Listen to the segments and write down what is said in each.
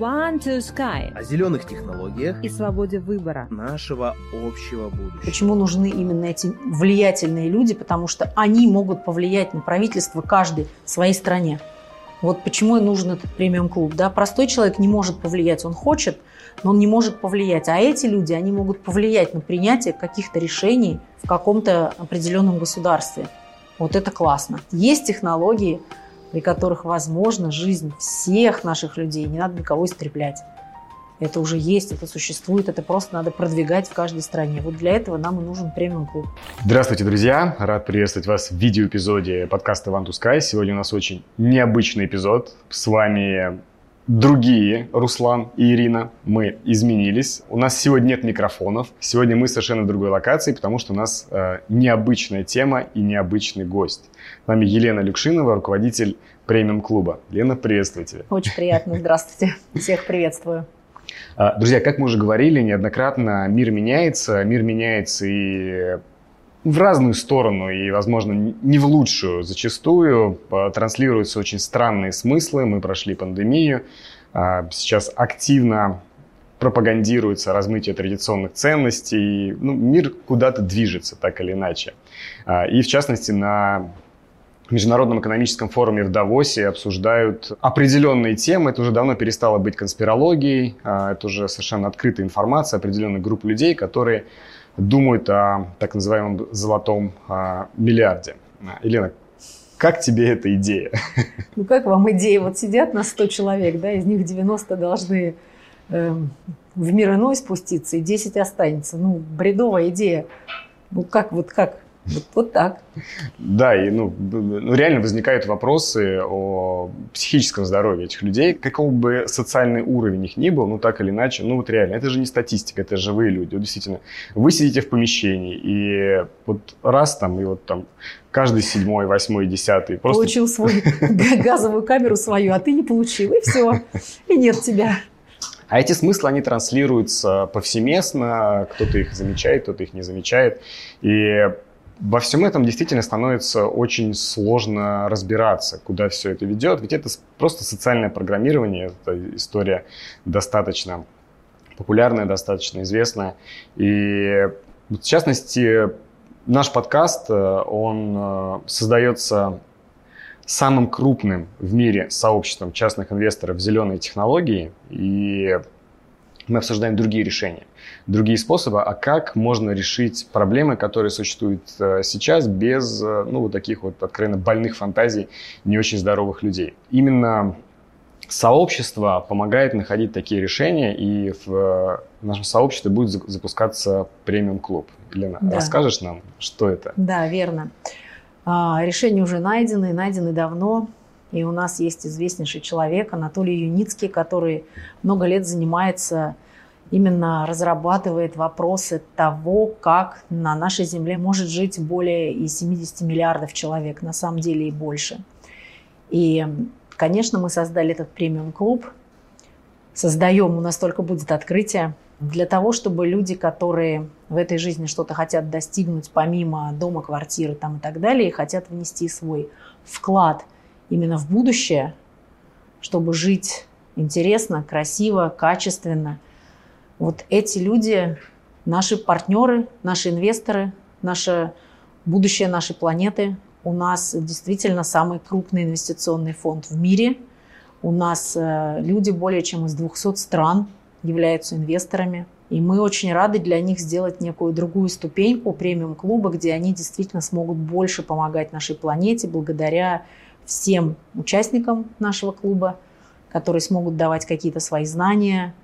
One to Sky о зеленых технологиях и свободе выбора. нашего общего будущего. Почему нужны именно эти влиятельные люди? Потому что они могут повлиять на правительство каждой в своей стране. Вот почему и нужен этот премиум-клуб. Да? Простой человек не может повлиять, он хочет, но он не может повлиять. А эти люди, они могут повлиять на принятие каких-то решений в каком-то определенном государстве. Вот это классно. Есть технологии, при которых возможна жизнь всех наших людей. Не надо никого истреблять. Это уже есть, это существует, это просто надо продвигать в каждой стране. Вот для этого нам и нужен премиум-клуб. Здравствуйте, друзья! Рад приветствовать вас в видеоэпизоде подкаста to Sky. Сегодня у нас очень необычный эпизод. С вами другие, Руслан и Ирина. Мы изменились. У нас сегодня нет микрофонов. Сегодня мы совершенно в другой локации, потому что у нас э, необычная тема и необычный гость. С нами Елена Люкшинова, руководитель премиум-клуба. Лена, приветствую тебя. Очень приятно. Здравствуйте. Всех приветствую. А, Друзья, как мы уже говорили неоднократно, мир меняется. Мир меняется и в разную сторону, и, возможно, не в лучшую зачастую. Транслируются очень странные смыслы. Мы прошли пандемию. А, Сейчас активно пропагандируется размытие традиционных ценностей. Ну, мир куда-то движется, так или иначе. А, И, в частности, на Международном экономическом форуме в Давосе обсуждают определенные темы. Это уже давно перестало быть конспирологией. а, Это уже совершенно открытая информация определенных групп людей, которые думают о так называемом золотом а, миллиарде. А, Елена, как тебе эта идея? Ну как вам идея? Вот сидят на 100 человек, да, из них 90 должны эм, в мир иной спуститься, и 10 останется. Ну, бредовая идея. Ну как, вот как? Вот, вот так. Да, и ну, ну, реально возникают вопросы о психическом здоровье этих людей. Каков бы социальный уровень их ни был, ну так или иначе, ну вот реально, это же не статистика, это живые люди. Вот действительно, вы сидите в помещении, и вот раз там, и вот там каждый седьмой, восьмой, десятый просто Получил свою газовую камеру свою, а ты не получил, и все. И нет тебя. А эти смыслы, они транслируются повсеместно, кто-то их замечает, кто-то их не замечает. И во всем этом действительно становится очень сложно разбираться, куда все это ведет. Ведь это просто социальное программирование, это история достаточно популярная, достаточно известная. И в частности, наш подкаст, э, он э, создается самым крупным в мире сообществом частных инвесторов в зеленые технологии, и мы обсуждаем другие решения, другие способы, а как можно решить проблемы, которые существуют э, сейчас без э, ну, вот таких вот откровенно больных фантазий не очень здоровых людей. Именно сообщество помогает находить такие решения, и в э, нашем сообществе будет за- запускаться премиум-клуб. Елена, Да. расскажешь нам, что это? Да, верно. А, Решения уже найдены, найдены давно. И у нас есть известнейший человек Анатолий Юницкий, который много лет занимается именно разрабатывает вопросы того, как на нашей Земле может жить более и 70 миллиардов человек, на самом деле и больше. И, конечно, мы создали этот премиум-клуб, создаем, у нас только будет открытие, для того, чтобы люди, которые в этой жизни что-то хотят достигнуть помимо дома, квартиры там, и так далее, и хотят внести свой вклад именно в будущее, чтобы жить интересно, красиво, качественно. Вот эти люди, наши партнеры, наши инвесторы, наше будущее нашей планеты. У нас действительно самый крупный инвестиционный фонд в мире. У нас э, люди более чем из 200 стран являются инвесторами. И мы очень рады для них сделать некую другую ступеньку премиум-клуба, где они действительно смогут больше помогать нашей планете благодаря всем участникам нашего клуба, которые смогут давать какие-то свои знания.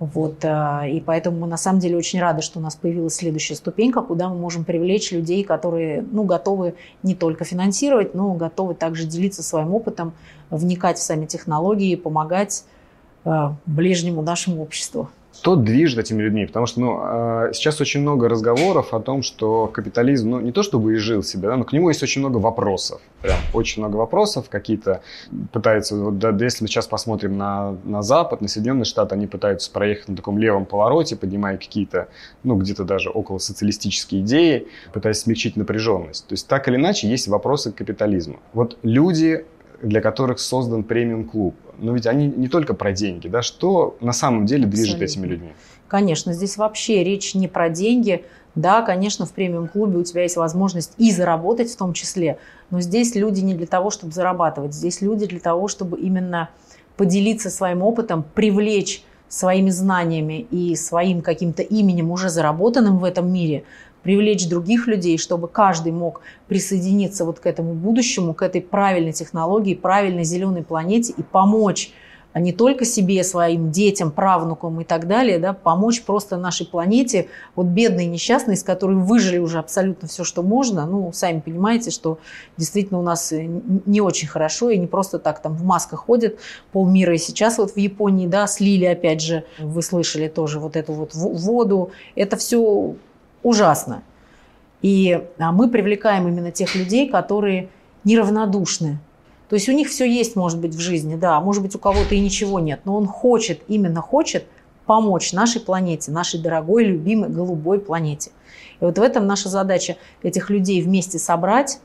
Вот, э, и поэтому мы на самом деле очень рады, что у нас появилась следующая ступенька, куда мы можем привлечь людей, которые ну, готовы не только финансировать, но готовы также делиться своим опытом, вникать в сами технологии, помогать э, ближнему нашему обществу. Что движет этими людьми? Потому что ну, э, сейчас очень много разговоров о том, что капитализм, ну, не то чтобы изжил себя, да, но к нему есть очень много вопросов. Прям очень много вопросов. Какие-то пытаются, вот, да, если мы сейчас посмотрим на, на Запад, на Соединенные Штаты, они пытаются проехать на таком левом повороте, поднимая какие-то, ну, где-то даже около социалистические идеи, пытаясь смягчить напряженность. То есть, так или иначе, есть вопросы к капитализму. Вот люди для которых создан премиум-клуб. Но ведь они не только про деньги, да? Что на самом деле движет Абсолютно. этими людьми? Конечно, здесь вообще речь не про деньги. Да, конечно, в премиум-клубе у тебя есть возможность и заработать в том числе, но здесь люди не для того, чтобы зарабатывать. Здесь люди для того, чтобы именно поделиться своим опытом, привлечь своими знаниями и своим каким-то именем, уже заработанным в этом мире, привлечь других людей, чтобы каждый мог присоединиться вот к этому будущему, к этой правильной технологии, правильной зеленой планете и помочь а не только себе, своим детям, правнукам и так далее, да, помочь просто нашей планете, вот бедной несчастной, из которой выжили уже абсолютно все, что можно. Ну, сами понимаете, что действительно у нас не очень хорошо, и не просто так там в масках ходят полмира. И сейчас вот в Японии, да, слили, опять же, вы слышали тоже вот эту вот воду. Это все ужасно. И а мы привлекаем именно тех людей, которые неравнодушны то есть у них все есть, может быть, в жизни, да, может быть, у кого-то и ничего нет, но он хочет, именно хочет помочь нашей планете, нашей дорогой, любимой, голубой планете. И вот в этом наша задача этих людей вместе собрать,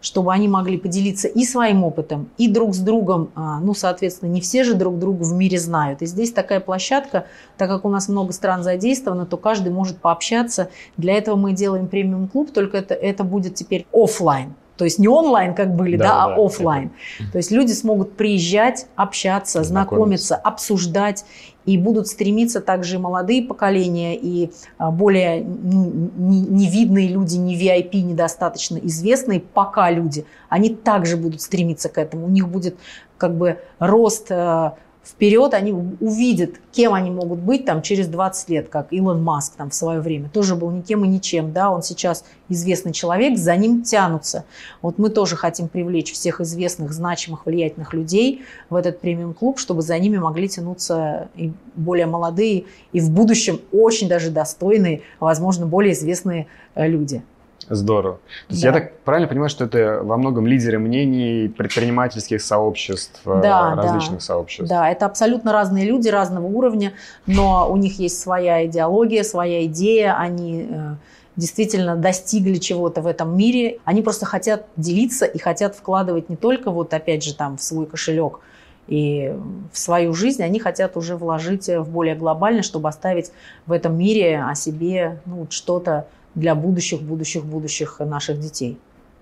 чтобы они могли поделиться и своим опытом, и друг с другом. А, ну, соответственно, не все же друг друга в мире знают. И здесь такая площадка, так как у нас много стран задействовано, то каждый может пообщаться. Для этого мы делаем премиум-клуб, только это, это будет теперь офлайн. То есть не онлайн, как были, да, да, а да, офлайн. Это... То есть люди смогут приезжать, общаться, знакомиться, обсуждать. И будут стремиться также молодые поколения и а, более невидные люди, не VIP, недостаточно известные пока люди, они также будут стремиться к этому. У них будет как бы рост э, вперед, они увидят, кем они могут быть там через 20 лет, как Илон Маск там в свое время. Тоже был никем и ничем, да, он сейчас известный человек, за ним тянутся. Вот мы тоже хотим привлечь всех известных, значимых, влиятельных людей в этот премиум-клуб, чтобы за ними могли тянуться и более молодые, и в будущем очень даже достойные, возможно, более известные э, люди. Здорово. То есть да. я так правильно понимаю, что это во многом лидеры мнений предпринимательских сообществ, э, да, различных да. сообществ. Да, это абсолютно разные люди разного уровня, но у них есть своя идеология, своя идея, они э, действительно достигли чего-то в этом мире. Они просто хотят делиться и хотят вкладывать не только вот опять же там в свой кошелек, и в свою жизнь они хотят уже вложить в более глобально, чтобы оставить в этом мире о себе ну, что-то для будущих, будущих, будущих наших детей.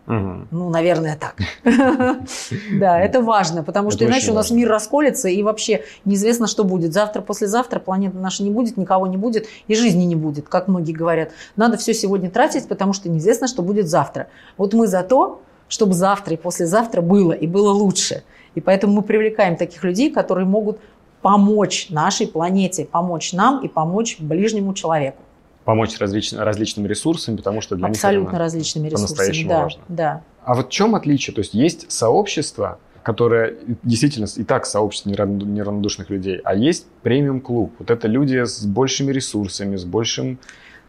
Угу. Ну, наверное, так. Да, это важно, потому что иначе у нас мир расколется, и вообще неизвестно, что будет. Завтра, послезавтра планета наша не будет, никого не будет, и жизни не будет, как многие говорят. Надо все сегодня тратить, потому что неизвестно, что будет завтра. Вот мы за то, чтобы завтра и послезавтра было, и было лучше. И поэтому мы привлекаем таких людей, которые могут помочь нашей планете, помочь нам и помочь ближнему человеку помочь различ, различными ресурсами, потому что для Абсолютно них различными ресурсами, да, важно. да. А вот в чем отличие? То есть есть сообщество, которое действительно и так сообщество неравнодушных людей, а есть премиум-клуб. Вот это люди с большими ресурсами, с большим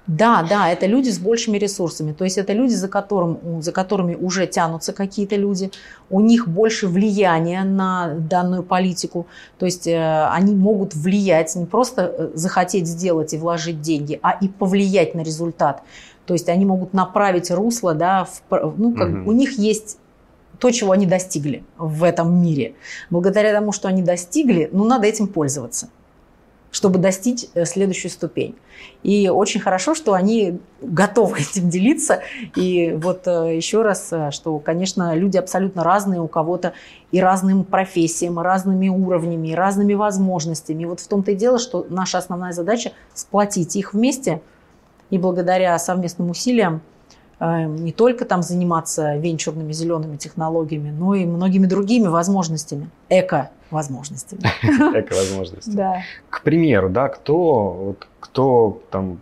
да, да, это люди с большими ресурсами. То есть это люди, за, которым, за которыми уже тянутся какие-то люди. У них больше влияния на данную политику. То есть э, они могут влиять, не просто э, захотеть сделать и вложить деньги, а и повлиять на результат. То есть они могут направить русло, да, в, ну, как, угу. у них есть то, чего они достигли в этом мире. Благодаря тому, что они достигли, ну, надо этим пользоваться чтобы достичь э, следующую ступень. И очень хорошо, что они готовы этим делиться. И вот э, еще раз, э, что, конечно, люди абсолютно разные, у кого-то и разным профессиям, и разными уровнями, и разными возможностями. И вот в том-то и дело, что наша основная задача сплотить их вместе и благодаря совместным усилиям не только там заниматься венчурными зелеными технологиями, но и многими другими возможностями, эко возможностями. Эко-возможности. Да. К примеру, да, кто, вот, кто там,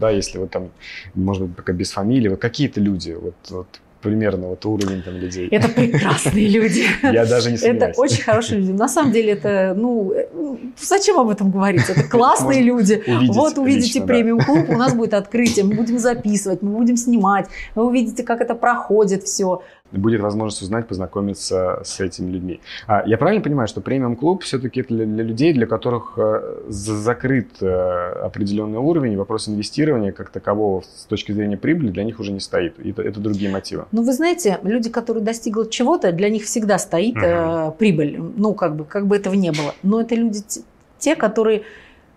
да, если вот там, может быть, пока без фамилии, вот какие-то люди, вот, вот примерно вот уровень там людей. Это прекрасные люди. Я даже не сомневаюсь. Это очень хорошие люди. На самом деле это, ну, зачем об этом говорить? Это классные люди. Вот увидите премиум-клуб, у нас будет открытие, мы будем записывать, мы будем снимать, вы увидите, как это проходит все. Будет возможность узнать, познакомиться с этими людьми. А, я правильно понимаю, что премиум-клуб все-таки это для, для людей, для которых э, закрыт э, определенный уровень, вопрос инвестирования как такового с точки зрения прибыли для них уже не стоит. Это, это другие мотивы. Ну, вы знаете, люди, которые достигли чего-то, для них всегда стоит э, прибыль. Ну, как бы, как бы этого не было. Но это люди те, которые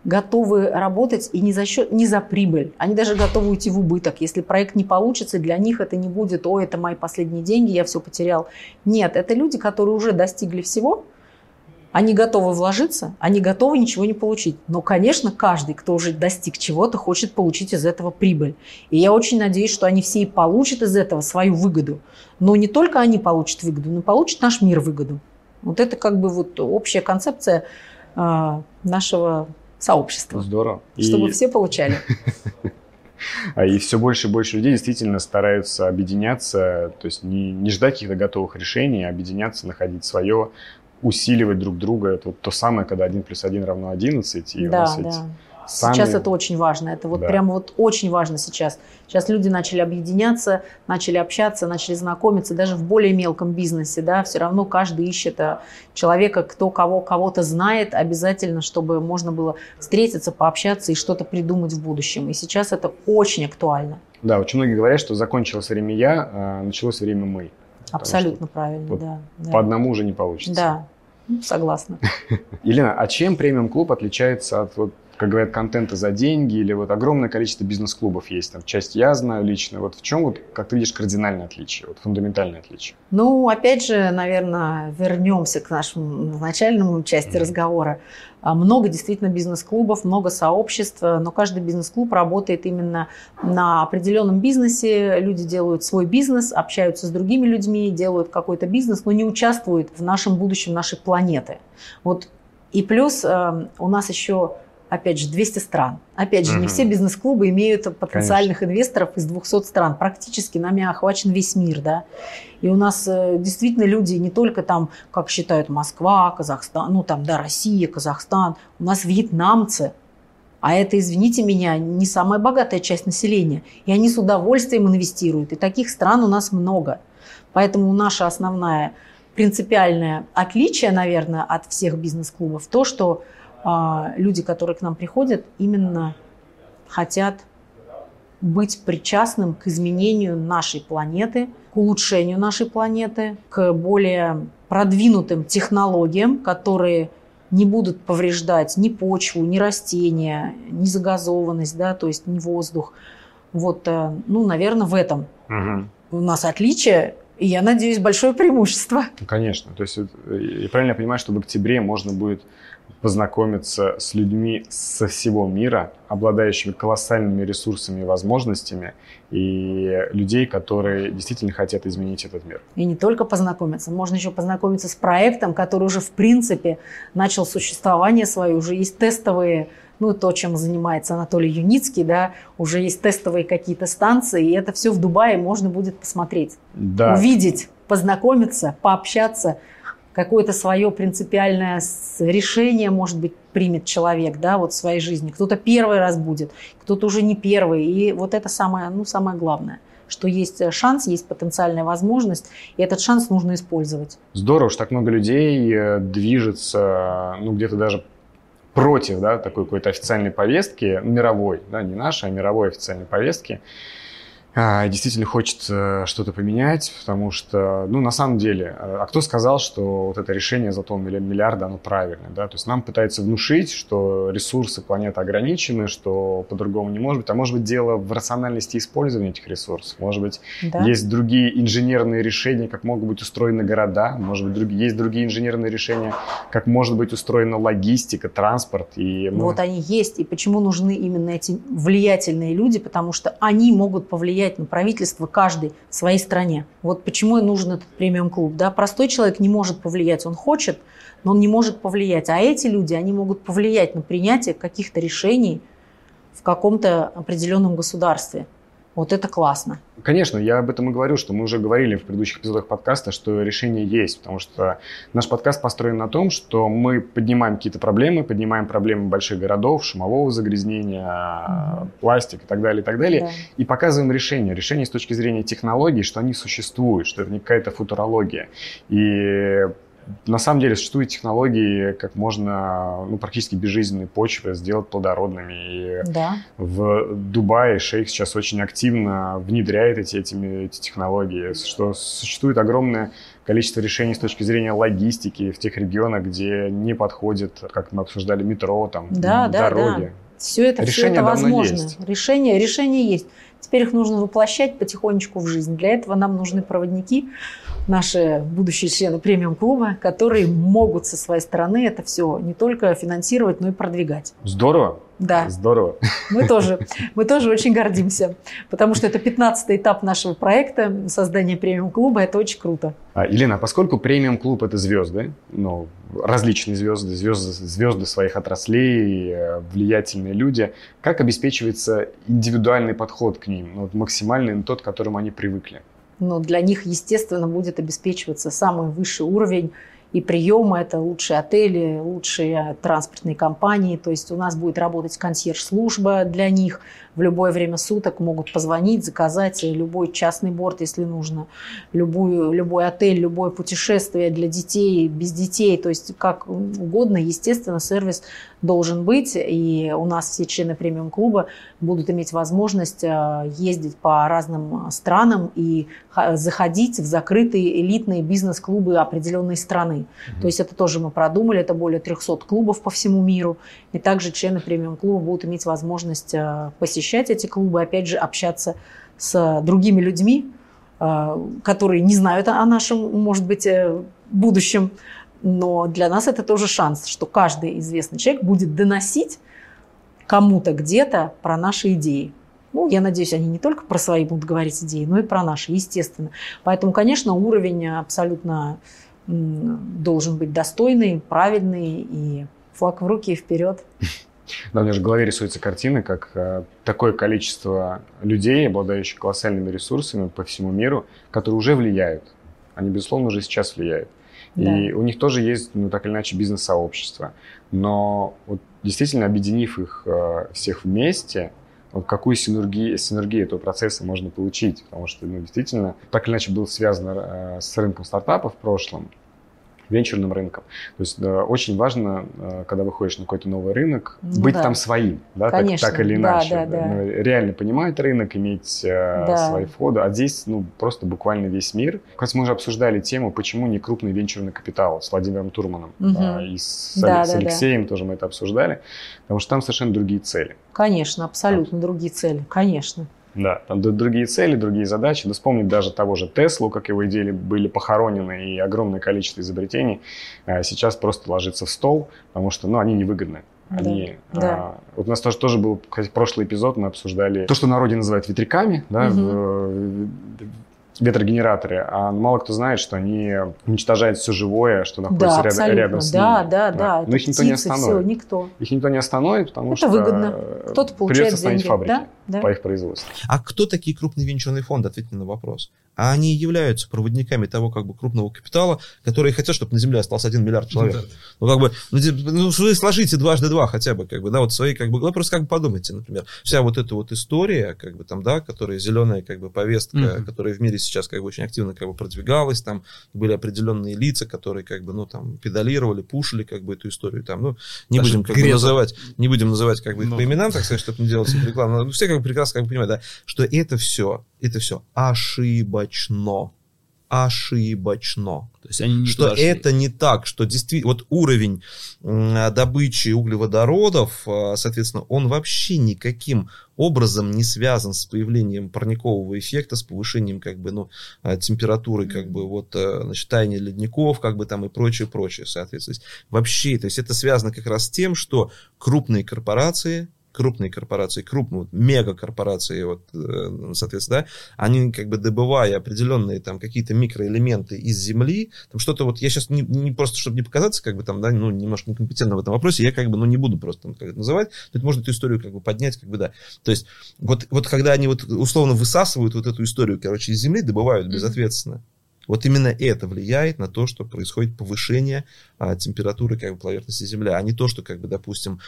готовы работать и не за, счет, не за прибыль. Они даже готовы уйти в убыток. Если проект не получится, для них это не будет, о, это мои последние деньги, я все потерял. Нет, это люди, которые уже достигли всего, они готовы вложиться, они готовы ничего не получить. Но, конечно, каждый, кто уже достиг чего-то, хочет получить из этого прибыль. И я очень надеюсь, что они все и получат из этого свою выгоду. Но не только они получат выгоду, но получит наш мир выгоду. Вот это как бы вот общая концепция э, нашего сообщества. Здорово. Чтобы и... все получали. А и все больше и больше людей действительно стараются объединяться, то есть не, не ждать каких-то готовых решений, а объединяться, находить свое, усиливать друг друга. Это вот то самое, когда один плюс один равно 11, и да, у нас да. ведь Сами... Сейчас это очень важно. Это вот да. прям вот очень важно сейчас. Сейчас люди начали объединяться, начали общаться, начали знакомиться, даже в более мелком бизнесе, да, все равно каждый ищет э, человека, кто кого кого-то знает, обязательно, чтобы можно было встретиться, пообщаться и что-то придумать в будущем. И сейчас это очень актуально. Да, очень многие говорят, что закончилось время я, а началось время мы. Абсолютно правильно, вот да, да. По одному уже не получится. Да, согласна. Елена, а чем премиум-клуб отличается от вот как говорят, контента за деньги, или вот огромное количество бизнес-клубов есть, там часть я знаю лично. Вот в чем, вот, как ты видишь, кардинальное отличие, вот фундаментальное отличие? Ну, опять же, наверное, вернемся к нашему начальному части mm-hmm. разговора. А, много действительно бизнес-клубов, много сообществ, но каждый бизнес-клуб работает именно на определенном бизнесе. Люди делают свой бизнес, общаются с другими людьми, делают какой-то бизнес, но не участвуют в нашем будущем нашей планеты. Вот и плюс э, у нас еще опять же, 200 стран. Опять же, угу. не все бизнес-клубы имеют потенциальных Конечно. инвесторов из 200 стран. Практически нами охвачен весь мир, да. И у нас э, действительно люди не только там, как считают, Москва, Казахстан, ну там, да, Россия, Казахстан. У нас вьетнамцы, а это, извините меня, не самая богатая часть населения. И они с удовольствием инвестируют. И таких стран у нас много. Поэтому наша основная принципиальное отличие, наверное, от всех бизнес-клубов то, что люди, которые к нам приходят, именно хотят быть причастным к изменению нашей планеты, к улучшению нашей планеты, к более продвинутым технологиям, которые не будут повреждать ни почву, ни растения, ни загазованность, да, то есть ни воздух. Вот, э, ну, наверное, в этом угу. у нас отличие, и я надеюсь, большое преимущество. Конечно. То есть, я правильно понимаю, что в октябре можно будет познакомиться с людьми со всего мира, обладающими колоссальными ресурсами и возможностями, и людей, которые действительно хотят изменить этот мир. И не только познакомиться, можно еще познакомиться с проектом, который уже в принципе начал существование свое, уже есть тестовые ну, то, чем занимается Анатолий Юницкий, да, уже есть тестовые какие-то станции, и это все в Дубае можно будет посмотреть, да. увидеть, познакомиться, пообщаться, какое-то свое принципиальное решение, может быть, примет человек, да, вот в своей жизни. Кто-то первый раз будет, кто-то уже не первый. И вот это самое, ну, самое главное что есть шанс, есть потенциальная возможность, и этот шанс нужно использовать. Здорово, что так много людей э, движется, ну, где-то даже против, да, такой какой-то официальной повестки, мировой, да, не нашей, а мировой официальной повестки. А, действительно хочется что-то поменять, потому что, ну, на самом деле, а кто сказал, что вот это решение за тон миллиарда, оно правильное, да? То есть нам пытаются внушить, что ресурсы планеты ограничены, что по-другому не может быть, а может быть дело в рациональности использования этих ресурсов, может быть да. есть другие инженерные решения, как могут быть устроены города, может быть другие, есть другие инженерные решения, как может быть устроена логистика, транспорт. И мы... Вот они есть, и почему нужны именно эти влиятельные люди, потому что они могут повлиять влиять на правительство каждый в своей стране. Вот почему и нужен этот премиум-клуб. Да? Простой человек не может повлиять, он хочет, но он не может повлиять. А эти люди, они могут повлиять на принятие каких-то решений в каком-то определенном государстве. Вот это классно. Конечно, я об этом и говорю, что мы уже говорили в предыдущих эпизодах подкаста, что решение есть, потому что наш подкаст построен на том, что мы поднимаем какие-то проблемы, поднимаем проблемы больших городов, шумового загрязнения, угу. пластик и так далее, и так далее, да. и показываем решение. Решение с точки зрения технологий, что они существуют, что это не какая-то футурология. И на самом деле существуют технологии, как можно ну, практически безжизненные почвы сделать плодородными. И да. в Дубае шейх сейчас очень активно внедряет эти, этими, эти технологии, что существует огромное количество решений с точки зрения логистики в тех регионах, где не подходит, как мы обсуждали, метро, там, да, дороги. Да, да. Все это, решение все это возможно. Есть. Решение, решение есть. Теперь их нужно воплощать потихонечку в жизнь. Для этого нам нужны проводники, наши будущие члены премиум-клуба, которые могут со своей стороны это все не только финансировать, но и продвигать. Здорово. Да. Здорово. Мы тоже, мы тоже очень гордимся, потому что это 15 этап нашего проекта создания премиум-клуба. Это очень круто. А, Елена, а поскольку премиум-клуб – это звезды, ну, различные звезды, звезды, звезды своих отраслей, э, влиятельные люди, как обеспечивается индивидуальный подход к ним, ну, максимальный тот, к которому они привыкли? Ну, для них, естественно, будет обеспечиваться самый высший уровень и приема, это лучшие отели, лучшие транспортные компании. То есть у нас будет работать консьерж-служба для них, в любое время суток могут позвонить, заказать любой частный борт, если нужно, любую, любой отель, любое путешествие для детей, без детей, то есть как угодно, естественно, сервис должен быть, и у нас все члены премиум-клуба будут иметь возможность э, ездить по разным странам и заходить в закрытые элитные бизнес-клубы определенной страны. Mm-hmm. То есть это тоже мы продумали, это более 300 клубов по всему миру, и также члены премиум-клуба будут иметь возможность э, посещать посещать эти клубы, опять же, общаться с другими людьми, э, которые не знают о нашем, может быть, э, будущем. Но для нас это тоже шанс, что каждый известный человек будет доносить кому-то где-то про наши идеи. Ну, я надеюсь, они не только про свои будут говорить идеи, но и про наши, естественно. Поэтому, конечно, уровень абсолютно должен быть достойный, правильный и флаг в руки и вперед. Да, у меня же в голове рисуется картина, как э, такое количество людей, обладающих колоссальными ресурсами по всему миру, которые уже влияют. Они, безусловно, уже сейчас влияют. Да. И у них тоже есть, ну, так или иначе, бизнес-сообщество. Но вот действительно, объединив их э, всех вместе, вот какую синергию, синергию этого процесса можно получить. Потому что, ну, действительно, так или иначе был связан э, с рынком стартапов в прошлом венчурным рынком. То есть да, очень важно, э, когда выходишь на какой-то новый рынок, ну, быть да. там своим, да, Конечно. так, так или иначе. Да, да, да. Ну, реально понимать рынок, иметь э, да. свои входы. А здесь ну, просто буквально весь мир. Как мы уже обсуждали тему, почему не крупный венчурный капитал с Владимиром Турманом. Угу. Да, и с, да, с Алексеем да. тоже мы это обсуждали. Потому что там совершенно другие цели. Конечно, абсолютно да. другие цели. Конечно. Да, там другие цели, другие задачи. Да вспомнить даже того же Теслу, как его идеи были похоронены, и огромное количество изобретений а, сейчас просто ложится в стол, потому что ну, они невыгодны. Они, да, да. А, вот у нас тоже, тоже был, кстати, прошлый эпизод, мы обсуждали то, что народе называют ветряками, да, угу. в, ветрогенераторы, а мало кто знает, что они уничтожают все живое, что находится да, рядом, рядом с да, ними. Да, да, да. Но их никто не остановит. Все, никто. Их никто не остановит, потому Это что выгодно. Кто-то получает придется деньги. фабрики да? Да. по их производству. А кто такие крупные венчурные фонды? Ответьте на вопрос а они являются проводниками того как бы крупного капитала, которые хотят, чтобы на Земле остался один миллиард человек. Ну, да. ну как бы, ну, ну вы сложите дважды два хотя бы, как бы, да, вот свои, как бы, ну, просто как бы подумайте, например, вся вот эта вот история, как бы там, да, которая зеленая, как бы, повестка, mm-hmm. которая в мире сейчас, как бы, очень активно, как бы, продвигалась, там были определенные лица, которые, как бы, ну, там, педалировали, пушили, как бы, эту историю, там, ну, не Даже будем, как бы, называть, не будем называть, как бы, их ну. по именам, так сказать, чтобы не делать рекламу, но все, как бы, прекрасно, как бы, понимают, да, что это все это все ошибочно. Ошибочно. То есть они не что это не так, что действительно вот уровень добычи углеводородов, а, соответственно, он вообще никаким образом не связан с появлением парникового эффекта, с повышением как бы, ну, а, температуры, как бы, вот, э, значит, таяния ледников, как бы там и прочее, прочее, соответственно. Вообще, то есть это связано как раз с тем, что крупные корпорации, крупные корпорации, крупные, вот, мегакорпорации, вот, э, соответственно, да, они как бы добывая определенные там какие-то микроэлементы из земли, там что-то вот, я сейчас не, не просто, чтобы не показаться, как бы там, да, ну, немножко некомпетентно в этом вопросе, я как бы, ну, не буду просто там как это называть, это можно эту историю как бы поднять, как бы, да. То есть, вот, вот когда они вот условно высасывают вот эту историю, короче, из земли, добывают безответственно, вот именно это влияет на то, что происходит повышение а, температуры как бы, поверхности Земли, а не то, что, как бы, допустим,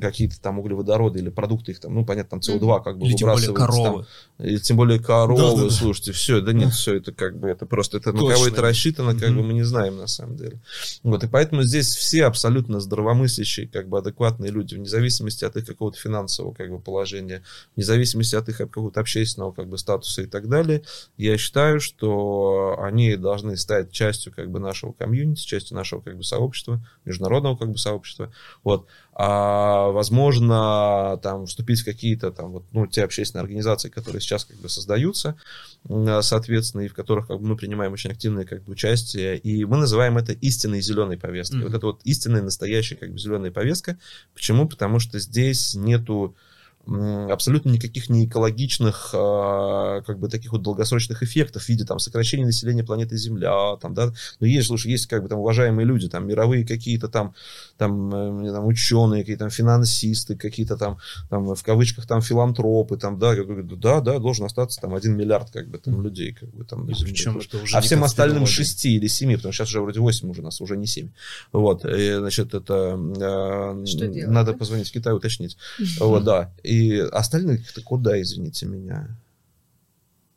какие-то там углеводороды или продукты, их там, ну, понятно, там СО2 как бы или тем более коровы. Там, или тем более коровы, Да, да, да. слушайте, все, да нет, все это как бы, это просто, это на кого Точно. это рассчитано, как Мгм. бы мы не знаем на самом деле. Вот, и поэтому здесь все абсолютно здравомыслящие, как бы адекватные люди, вне зависимости от их какого-то финансового, как бы, положения, вне зависимости от их какого-то общественного, как бы, статуса и так далее, я считаю, что они должны стать частью, как бы, нашего комьюнити, частью нашего, как бы, сообщества, международного, как бы, сообщества, вот, а, возможно, там, вступить в какие-то, там, вот, ну, те общественные организации, которые сейчас, как бы, создаются, соответственно, и в которых, как бы, мы принимаем очень активное, как бы, участие, и мы называем это истинной зеленой повесткой. Мгм. Вот это вот истинная, настоящая, как бы, зеленая повестка. Почему? Потому что здесь нету абсолютно никаких не экологичных, а, как бы таких вот долгосрочных эффектов в виде там сокращения населения планеты Земля, там, да, но есть, слушай, есть как бы там уважаемые люди, там мировые какие-то там, там, э, не знаю, ученые, какие-то там финансисты, какие-то там, там в кавычках там филантропы, там, да, да, да, должен остаться там один миллиард как бы там людей, как бы там на Земле. Причем это уже а всем остальным. 6 или 7, потому что сейчас уже вроде 8 уже нас, уже не 7. Вот, и, значит, это э, Что делать, надо да? позвонить в Китай, уточнить. Вот, да. И остальных-то куда, извините меня?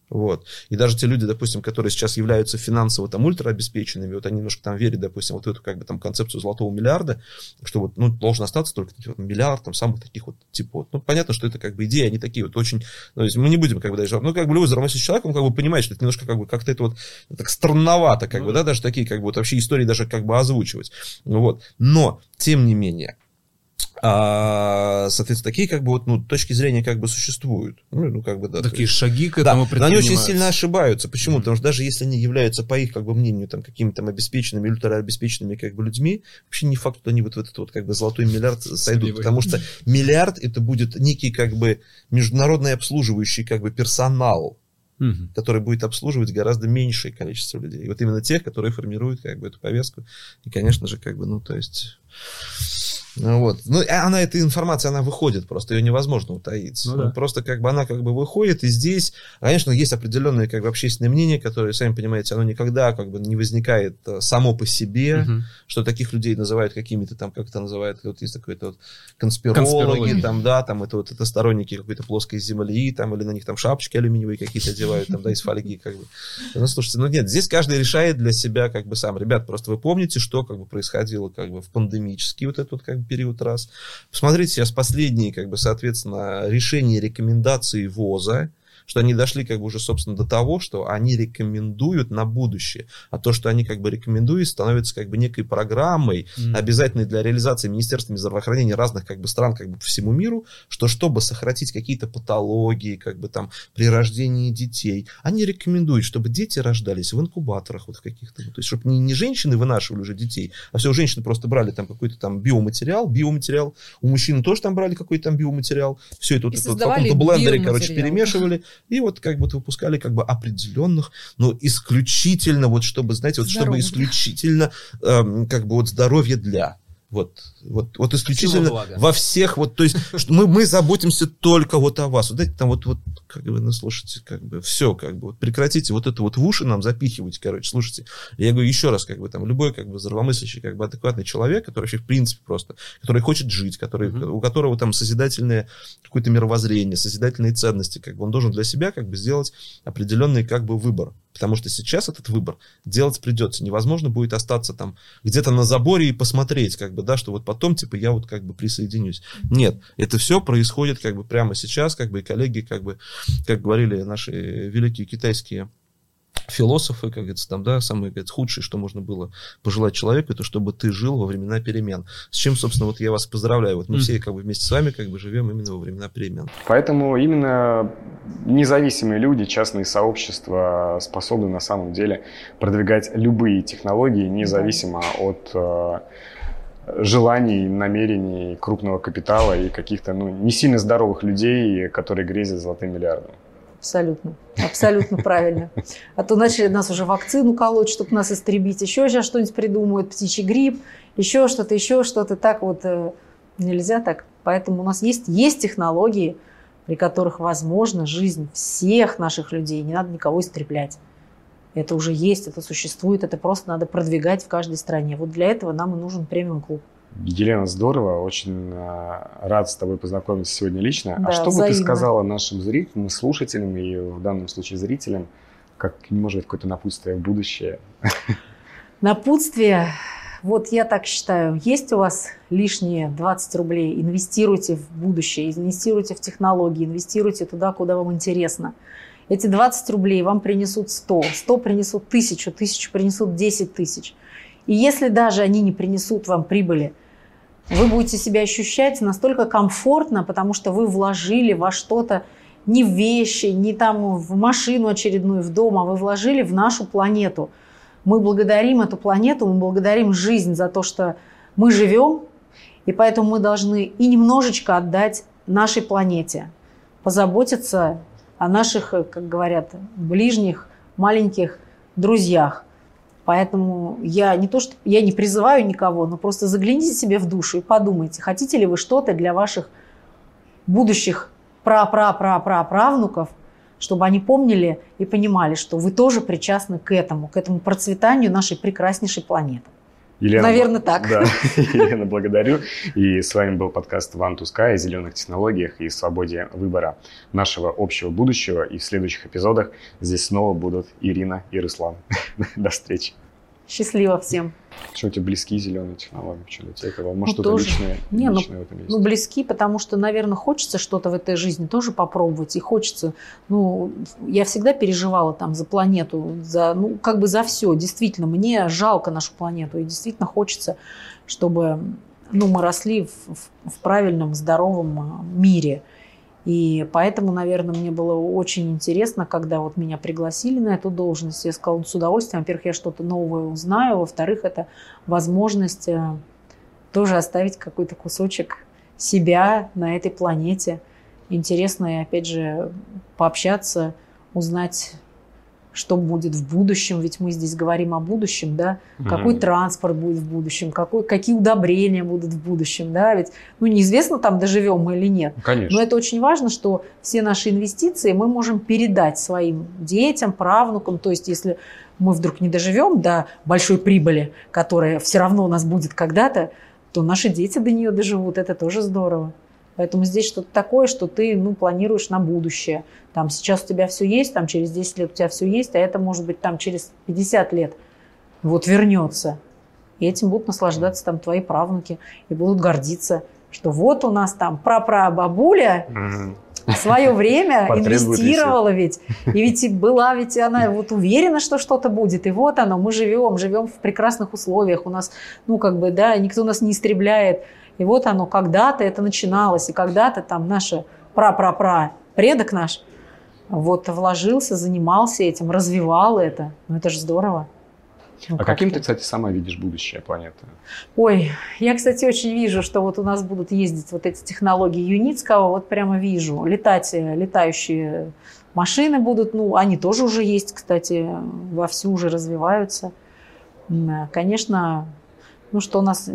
Вот. И даже те люди, допустим, которые сейчас являются финансово там ультраобеспеченными, вот они немножко там верят, допустим, вот в эту как бы там концепцию золотого миллиарда, что вот, ну, должен остаться только вот, миллиард там самых таких вот типа вот. Ну, понятно, что это как бы идеи, они такие вот очень, ну, есть мы не будем как бы даже, ну, как бы любой здравомыслящий человек, он как бы понимает, что это немножко как бы как-то это вот так странновато, как Ну бы, да. да, даже такие как бы вот вообще истории даже как бы озвучивать. Вот. Но, тем не менее, а, соответственно, такие как бы вот, ну, точки зрения как бы существуют. Ну, ну, как бы, да. Такие есть- шаги к да, этому но они очень сильно ошибаются. Почему? Мгм. Потому что даже если они являются, по их как бы мнению, там, какими-то там обеспеченными, ультраобеспеченными как бы людьми, вообще не факт, что они вот в этот вот как бы золотой миллиард сойдут. Потому что миллиард это будет некий как бы международный обслуживающий как бы персонал, Мгм. который будет обслуживать гораздо меньшее количество людей. И вот именно тех, которые формируют как бы эту повестку. И, конечно же, как бы, ну, то есть... Вот. Ну, она, эта информация, она выходит просто, ее невозможно утаить. Ну Ну, да. Просто как бы она как бы выходит, и здесь, конечно, есть определенное как бы общественное мнение, которое, сами понимаете, оно никогда как бы не возникает э, само по себе, Мгм. что таких людей называют какими-то там, как это называют, вот есть такой вот конспирологи, Конспирологи. там, да, там это вот это сторонники какой-то плоской земли, там, или на них там шапочки алюминиевые какие-то одевают, там, да, из фольги, как бы. Ну, слушайте, ну нет, здесь каждый решает для себя как бы сам. Ребят, просто вы помните, что как бы происходило как бы в пандемический вот этот вот как бы период раз. Посмотрите сейчас последние, как бы, соответственно, решения, рекомендации ВОЗа, что они дошли как бы уже, собственно, до того, что они рекомендуют на будущее. А то, что они как бы рекомендуют, становится как бы некой программой, Мгм. обязательной для реализации министерствами здравоохранения разных как бы стран как бы по всему миру, что чтобы сократить какие-то патологии, как бы там при рождении детей, они рекомендуют, чтобы дети рождались в инкубаторах вот в каких-то, то есть чтобы не, не женщины вынашивали уже детей, а все женщины просто брали там какой-то там биоматериал, биоматериал, у мужчин тоже там брали какой-то там биоматериал, все это вот, это вот в каком-то блендере, короче, перемешивали, и вот как бы выпускали как бы определенных, но исключительно вот чтобы, знаете, вот чтобы Здоровье. исключительно эм, как бы вот здоровье для. Вот, вот, вот исключительно во всех, вот, то есть, что мы, мы заботимся только вот о вас. Вот эти там вот, вот, как бы, ну, слушайте, как бы, все, как бы, вот прекратите вот это вот в уши нам запихивать, короче, слушайте. Я говорю еще раз, как бы, там, любой, как бы, здравомыслящий, как бы, адекватный человек, который вообще, в принципе, просто, который хочет жить, который, Мгм. у которого там созидательное какое-то мировоззрение, созидательные ценности, как бы, он должен для себя, как бы, сделать определенный, как бы, выбор. Потому что сейчас этот выбор делать придется. Невозможно будет остаться там где-то на заборе и посмотреть, как бы, да, что вот потом, типа, я вот как бы присоединюсь. Нет, это все происходит как бы прямо сейчас, как бы, и коллеги, как бы, как говорили наши великие китайские философы, как говорится, там, да, самое говорится, худшее, что можно было пожелать человеку, это чтобы ты жил во времена перемен. С чем, собственно, вот я вас поздравляю. Вот мы Мгм. все как бы вместе с вами как бы живем именно во времена перемен. Поэтому именно независимые люди, частные сообщества способны на самом деле продвигать любые технологии, независимо от э, желаний, намерений крупного капитала и каких-то ну, не сильно здоровых людей, которые грезят золотым миллиардом. Абсолютно. Абсолютно правильно. А то начали нас уже вакцину колоть, чтобы нас истребить. Еще сейчас что-нибудь придумают, птичий грипп, еще что-то, еще что-то. Так вот э, нельзя так. Поэтому у нас есть, есть технологии, при которых возможна жизнь всех наших людей. Не надо никого истреблять. Это уже есть, это существует, это просто надо продвигать в каждой стране. Вот для этого нам и нужен премиум-клуб. Елена, здорово, очень э, рад с тобой познакомиться сегодня лично. Да, а что бы взаимно. ты сказала нашим зрителям, слушателям и в данном случае зрителям, как, может, какое-то напутствие в будущее? Напутствие. Вот я так считаю, есть у вас лишние 20 рублей, инвестируйте в будущее, инвестируйте в технологии, инвестируйте туда, куда вам интересно. Эти 20 рублей вам принесут 100, 100 принесут 1000, 1000 принесут 10 тысяч. И если даже они не принесут вам прибыли, вы будете себя ощущать настолько комфортно, потому что вы вложили во что-то не в вещи, не там в машину очередную, в дом, а вы вложили в нашу планету. Мы благодарим эту планету, мы благодарим жизнь за то, что мы живем, и поэтому мы должны и немножечко отдать нашей планете, позаботиться о наших, как говорят, ближних, маленьких друзьях. Поэтому я не то, что я не призываю никого, но просто загляните себе в душу и подумайте, хотите ли вы что-то для ваших будущих пра-пра-пра-пра-правнуков, чтобы они помнили и понимали, что вы тоже причастны к этому, к этому процветанию нашей прекраснейшей планеты. Елена, Наверное, так. Да, Елена, благодарю. И с вами был подкаст to Sky о зеленых технологиях и свободе выбора нашего общего будущего. И в следующих эпизодах здесь снова будут Ирина и Руслан. До встречи. Счастливо всем. Что у тебя близкие зеленые технологии? Что для тебя это? Может, Ну, что-то тоже. личное, Не, ну, личное в этом есть? Ну, близки, потому что, наверное, хочется что-то в этой жизни тоже попробовать. И хочется, ну, я всегда переживала там за планету, за, ну, как бы за все. Действительно, мне жалко нашу планету. И действительно хочется, чтобы, ну, мы росли в, в- в правильном, здоровом а, мире. И поэтому, наверное, мне было очень интересно, когда вот меня пригласили на эту должность. Я сказала, «Ну, с удовольствием. Во-первых, я что-то новое узнаю. Во-вторых, это возможность э, тоже оставить какой-то кусочек себя на этой планете. Интересно, и опять же, пообщаться, узнать, что будет в будущем, ведь мы здесь говорим о будущем, да, Мгм. какой транспорт будет в будущем, какой, какие удобрения будут в будущем, да, ведь, ну, неизвестно, там доживем мы или нет. Конечно. Но это очень важно, что все наши инвестиции мы можем передать своим детям, правнукам. То есть, если мы вдруг не доживем до большой прибыли, которая все равно у нас будет когда-то, то наши дети до нее доживут. Это тоже здорово. Поэтому здесь что-то такое, что ты ну, планируешь на будущее. Там сейчас у тебя все есть, там через 10 лет у тебя все есть, а это может быть там через 50 лет вот вернется. И этим будут наслаждаться там твои правнуки и будут гордиться, что вот у нас там прапрабабуля в свое время инвестировала ведь. И ведь и была ведь она вот уверена, что что-то будет. И вот оно, мы живем, живем в прекрасных условиях. У нас, ну как бы, да, никто нас не истребляет. И вот оно, когда-то это начиналось. И когда-то там наша пра-пра-пра, предок наш, вот вложился, занимался этим, развивал это. Ну это же здорово. Ну, А каким как-то. ты, кстати, сама видишь будущее планеты? Ой, я, кстати, очень вижу, что вот у нас будут ездить вот эти технологии Юницкого, вот прямо вижу. Летать, э, летающие машины будут, ну, они тоже уже есть, кстати, вовсю уже развиваются. Э, Конечно, ну, что у нас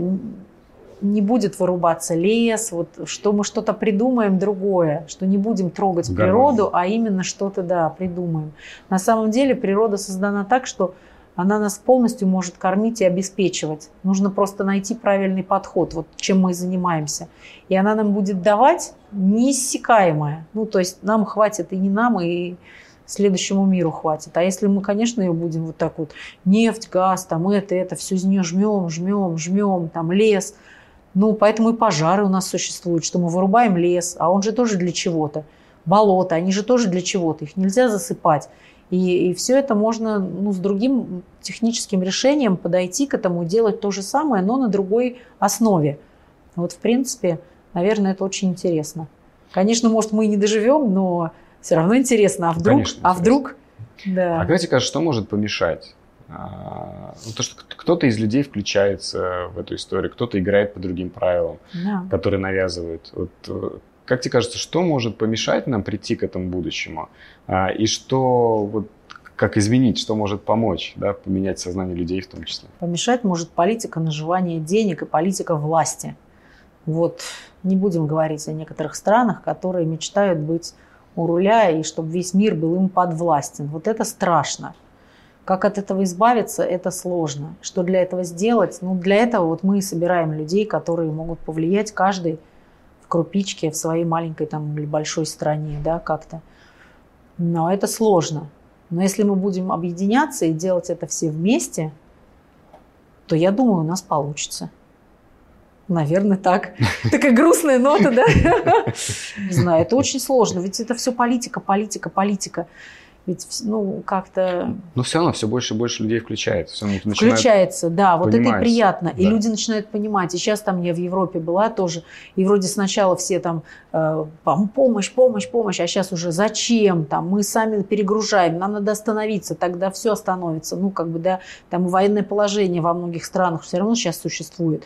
не будет вырубаться лес, вот, что мы что-то придумаем другое, что не будем трогать гармонии. природу, а именно что-то, да, придумаем. На самом деле природа создана так, что она нас полностью может кормить и обеспечивать. Нужно просто найти правильный подход, вот чем мы и занимаемся. И она нам будет давать неиссякаемое. Ну, то есть нам хватит и не нам, и следующему миру хватит. А если мы, конечно, ее будем вот так вот, нефть, газ, там это, это, все из нее жмем, жмем, жмем, там лес. Ну, поэтому и пожары у нас существуют, что мы вырубаем лес, а он же тоже для чего-то. Болота, они же тоже для чего-то, их нельзя засыпать. И, и все это можно ну, с другим техническим решением подойти к этому, делать то же самое, но на другой основе. Вот, в принципе, наверное, это очень интересно. Конечно, может, мы и не доживем, но все равно интересно. А вдруг? Конечно, а интересно. вдруг? Да. А как тебе кажется, что может помешать А, ну, то, что кто-то из людей включается в эту историю, кто-то играет по другим правилам, Да. которые навязывают. Вот, э, как тебе кажется, что может помешать нам прийти к этому будущему? А, и что, вот, как изменить, что может помочь, да, поменять сознание людей в том числе? Помешать может политика наживания денег и политика власти. Вот не будем говорить о некоторых странах, которые мечтают быть у руля и чтобы весь мир был им подвластен. Вот это страшно. Как от этого избавиться, это сложно. Что для этого сделать? Ну, для этого вот мы и собираем людей, которые могут повлиять каждый в крупичке в своей маленькой там или большой стране, да, как-то. Но это сложно. Но если мы будем объединяться и делать это все вместе, то я думаю, у нас получится. Наверное, так. Такая грустная нота, да? Не знаю, это очень сложно. Ведь это все политика, политика, политика. Ведь, ну, как-то Но все равно все больше и больше людей включается. Все равно включается, да, вот это и приятно. И да. люди начинают понимать. И сейчас там я в Европе была тоже, и вроде сначала все там э, пом- помощь, помощь, помощь, а сейчас уже зачем там, мы сами перегружаем, нам надо остановиться, тогда все остановится. Ну, как бы, да, там и военное положение во многих странах все равно сейчас существует.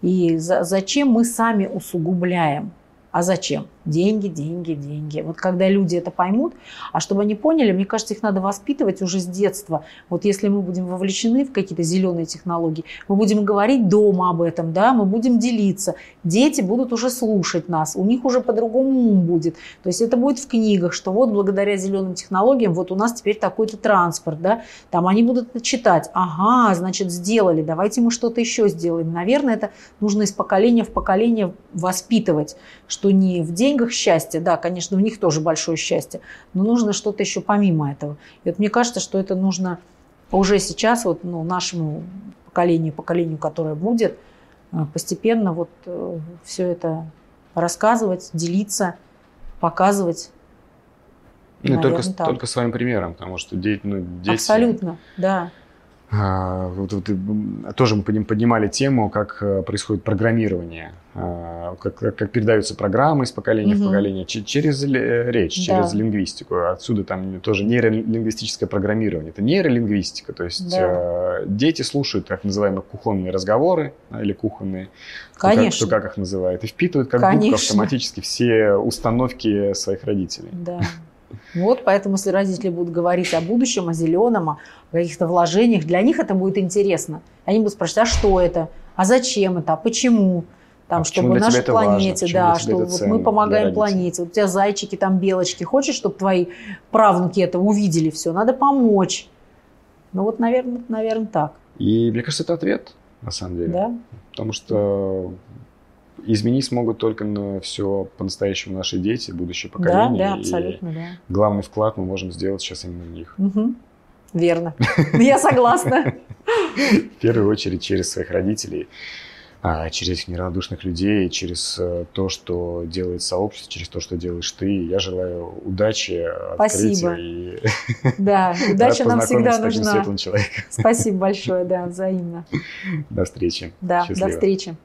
И за- зачем мы сами усугубляем? А зачем? Деньги, деньги, деньги. Вот когда люди это поймут, а чтобы они поняли, мне кажется, их надо воспитывать уже с детства. Вот если мы будем вовлечены в какие-то зеленые технологии, мы будем говорить дома об этом, да, мы будем делиться. Дети будут уже слушать нас, у них уже по-другому ум будет. То есть это будет в книгах, что вот благодаря зеленым технологиям вот у нас теперь такой-то транспорт, да, там они будут читать, ага, значит, сделали, давайте мы что-то еще сделаем. Наверное, это нужно из поколения в поколение воспитывать, что не в деньгах счастье, да, конечно, в них тоже большое счастье, но нужно что-то еще помимо этого. И вот мне кажется, что это нужно уже сейчас вот, ну, нашему поколению, поколению, которое будет, э, постепенно вот все это рассказывать, делиться, показывать. Ну, Наверное, только, так. только своим примером, потому что дети, ну, дети Абсолютно, да. А, тоже мы подним- поднимали тему, как э, происходит программирование, а, как, как- передаются программы из поколения в Мгм. поколение че- через речь, Да. через лингвистику. Отсюда там тоже нейролингвистическое программирование. Это нейролингвистика, то есть Да. э, дети слушают так называемые кухонные разговоры или кухонные, кто как, Конечно. кто как их называет, и впитывают как губка Конечно. автоматически все установки своих родителей. Да. Вот, поэтому, если родители будут говорить о будущем, о зеленом, о каких-то вложениях, для них это будет интересно. Они будут спрашивать, а что это? А зачем это? А почему? Там, А чтобы нашей планете, да, что вот мы помогаем планете. Вот у тебя зайчики, там белочки. Хочешь, чтобы твои правнуки это увидели все? Надо помочь. Ну вот, наверное, наверное, так. И мне кажется, это ответ, на самом деле. Да? Потому что изменить смогут только на все по-настоящему наши дети, будущее Да, поколение. да, И абсолютно, да. главный вклад мы можем сделать сейчас именно в них. Мгм. Верно. Я согласна. В первую очередь через своих родителей, а, через их неравнодушных людей, через э, то, что делает сообщество, через то, что делаешь ты. Я желаю удачи, Спасибо. и Да, удача нам всегда нужна. Спасибо большое, да, взаимно. До встречи. Да, Счастливо. до встречи.